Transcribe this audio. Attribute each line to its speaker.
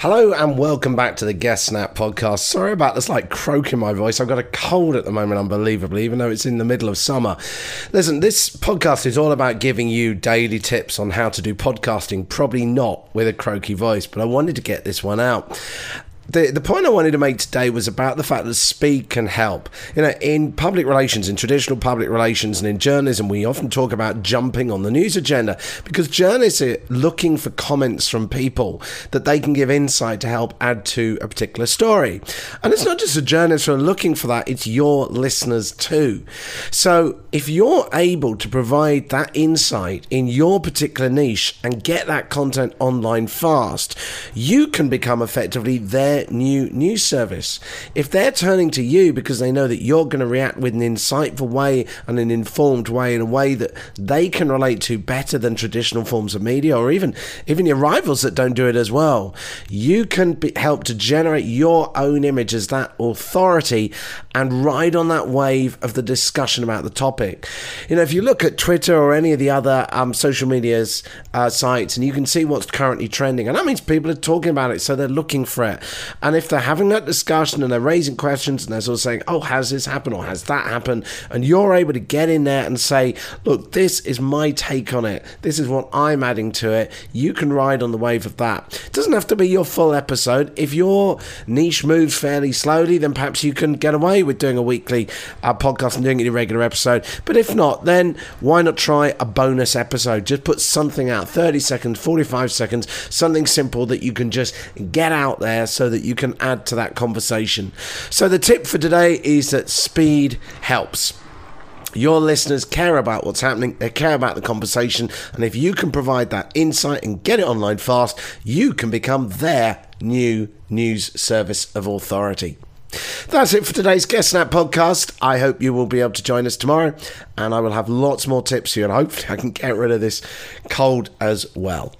Speaker 1: Hello and welcome back to the Guest Snap podcast. Sorry about this like croak in my voice. I've got a cold at the moment, unbelievably, even though it's in the middle of summer. Listen, this podcast is all about giving you daily tips on how to do podcasting, probably not with a croaky voice, but I wanted to get this one out the the point I wanted to make today was about the fact that speed can help. You know, in public relations, in traditional public relations, and in journalism, we often talk about jumping on the news agenda because journalists are looking for comments from people that they can give insight to help add to a particular story. And it's not just the journalists who are looking for that; it's your listeners too. So if you're able to provide that insight in your particular niche and get that content online fast, you can become effectively their their new news service. If they're turning to you because they know that you're going to react with an insightful way and an informed way, in a way that they can relate to better than traditional forms of media, or even even your rivals that don't do it as well, you can be, help to generate your own image as that authority and ride on that wave of the discussion about the topic. You know, if you look at Twitter or any of the other um, social media's uh, sites, and you can see what's currently trending, and that means people are talking about it, so they're looking for it. And if they're having that discussion and they're raising questions and they're sort of saying, oh, has this happened or has that happened? And you're able to get in there and say, look, this is my take on it. This is what I'm adding to it. You can ride on the wave of that. It doesn't have to be your full episode. If your niche moves fairly slowly, then perhaps you can get away with doing a weekly uh, podcast and doing it in a regular episode. But if not, then why not try a bonus episode? Just put something out 30 seconds, 45 seconds, something simple that you can just get out there so that that you can add to that conversation. So, the tip for today is that speed helps. Your listeners care about what's happening, they care about the conversation, and if you can provide that insight and get it online fast, you can become their new news service of authority. That's it for today's Guest Snap podcast. I hope you will be able to join us tomorrow, and I will have lots more tips for you, and hopefully, I can get rid of this cold as well.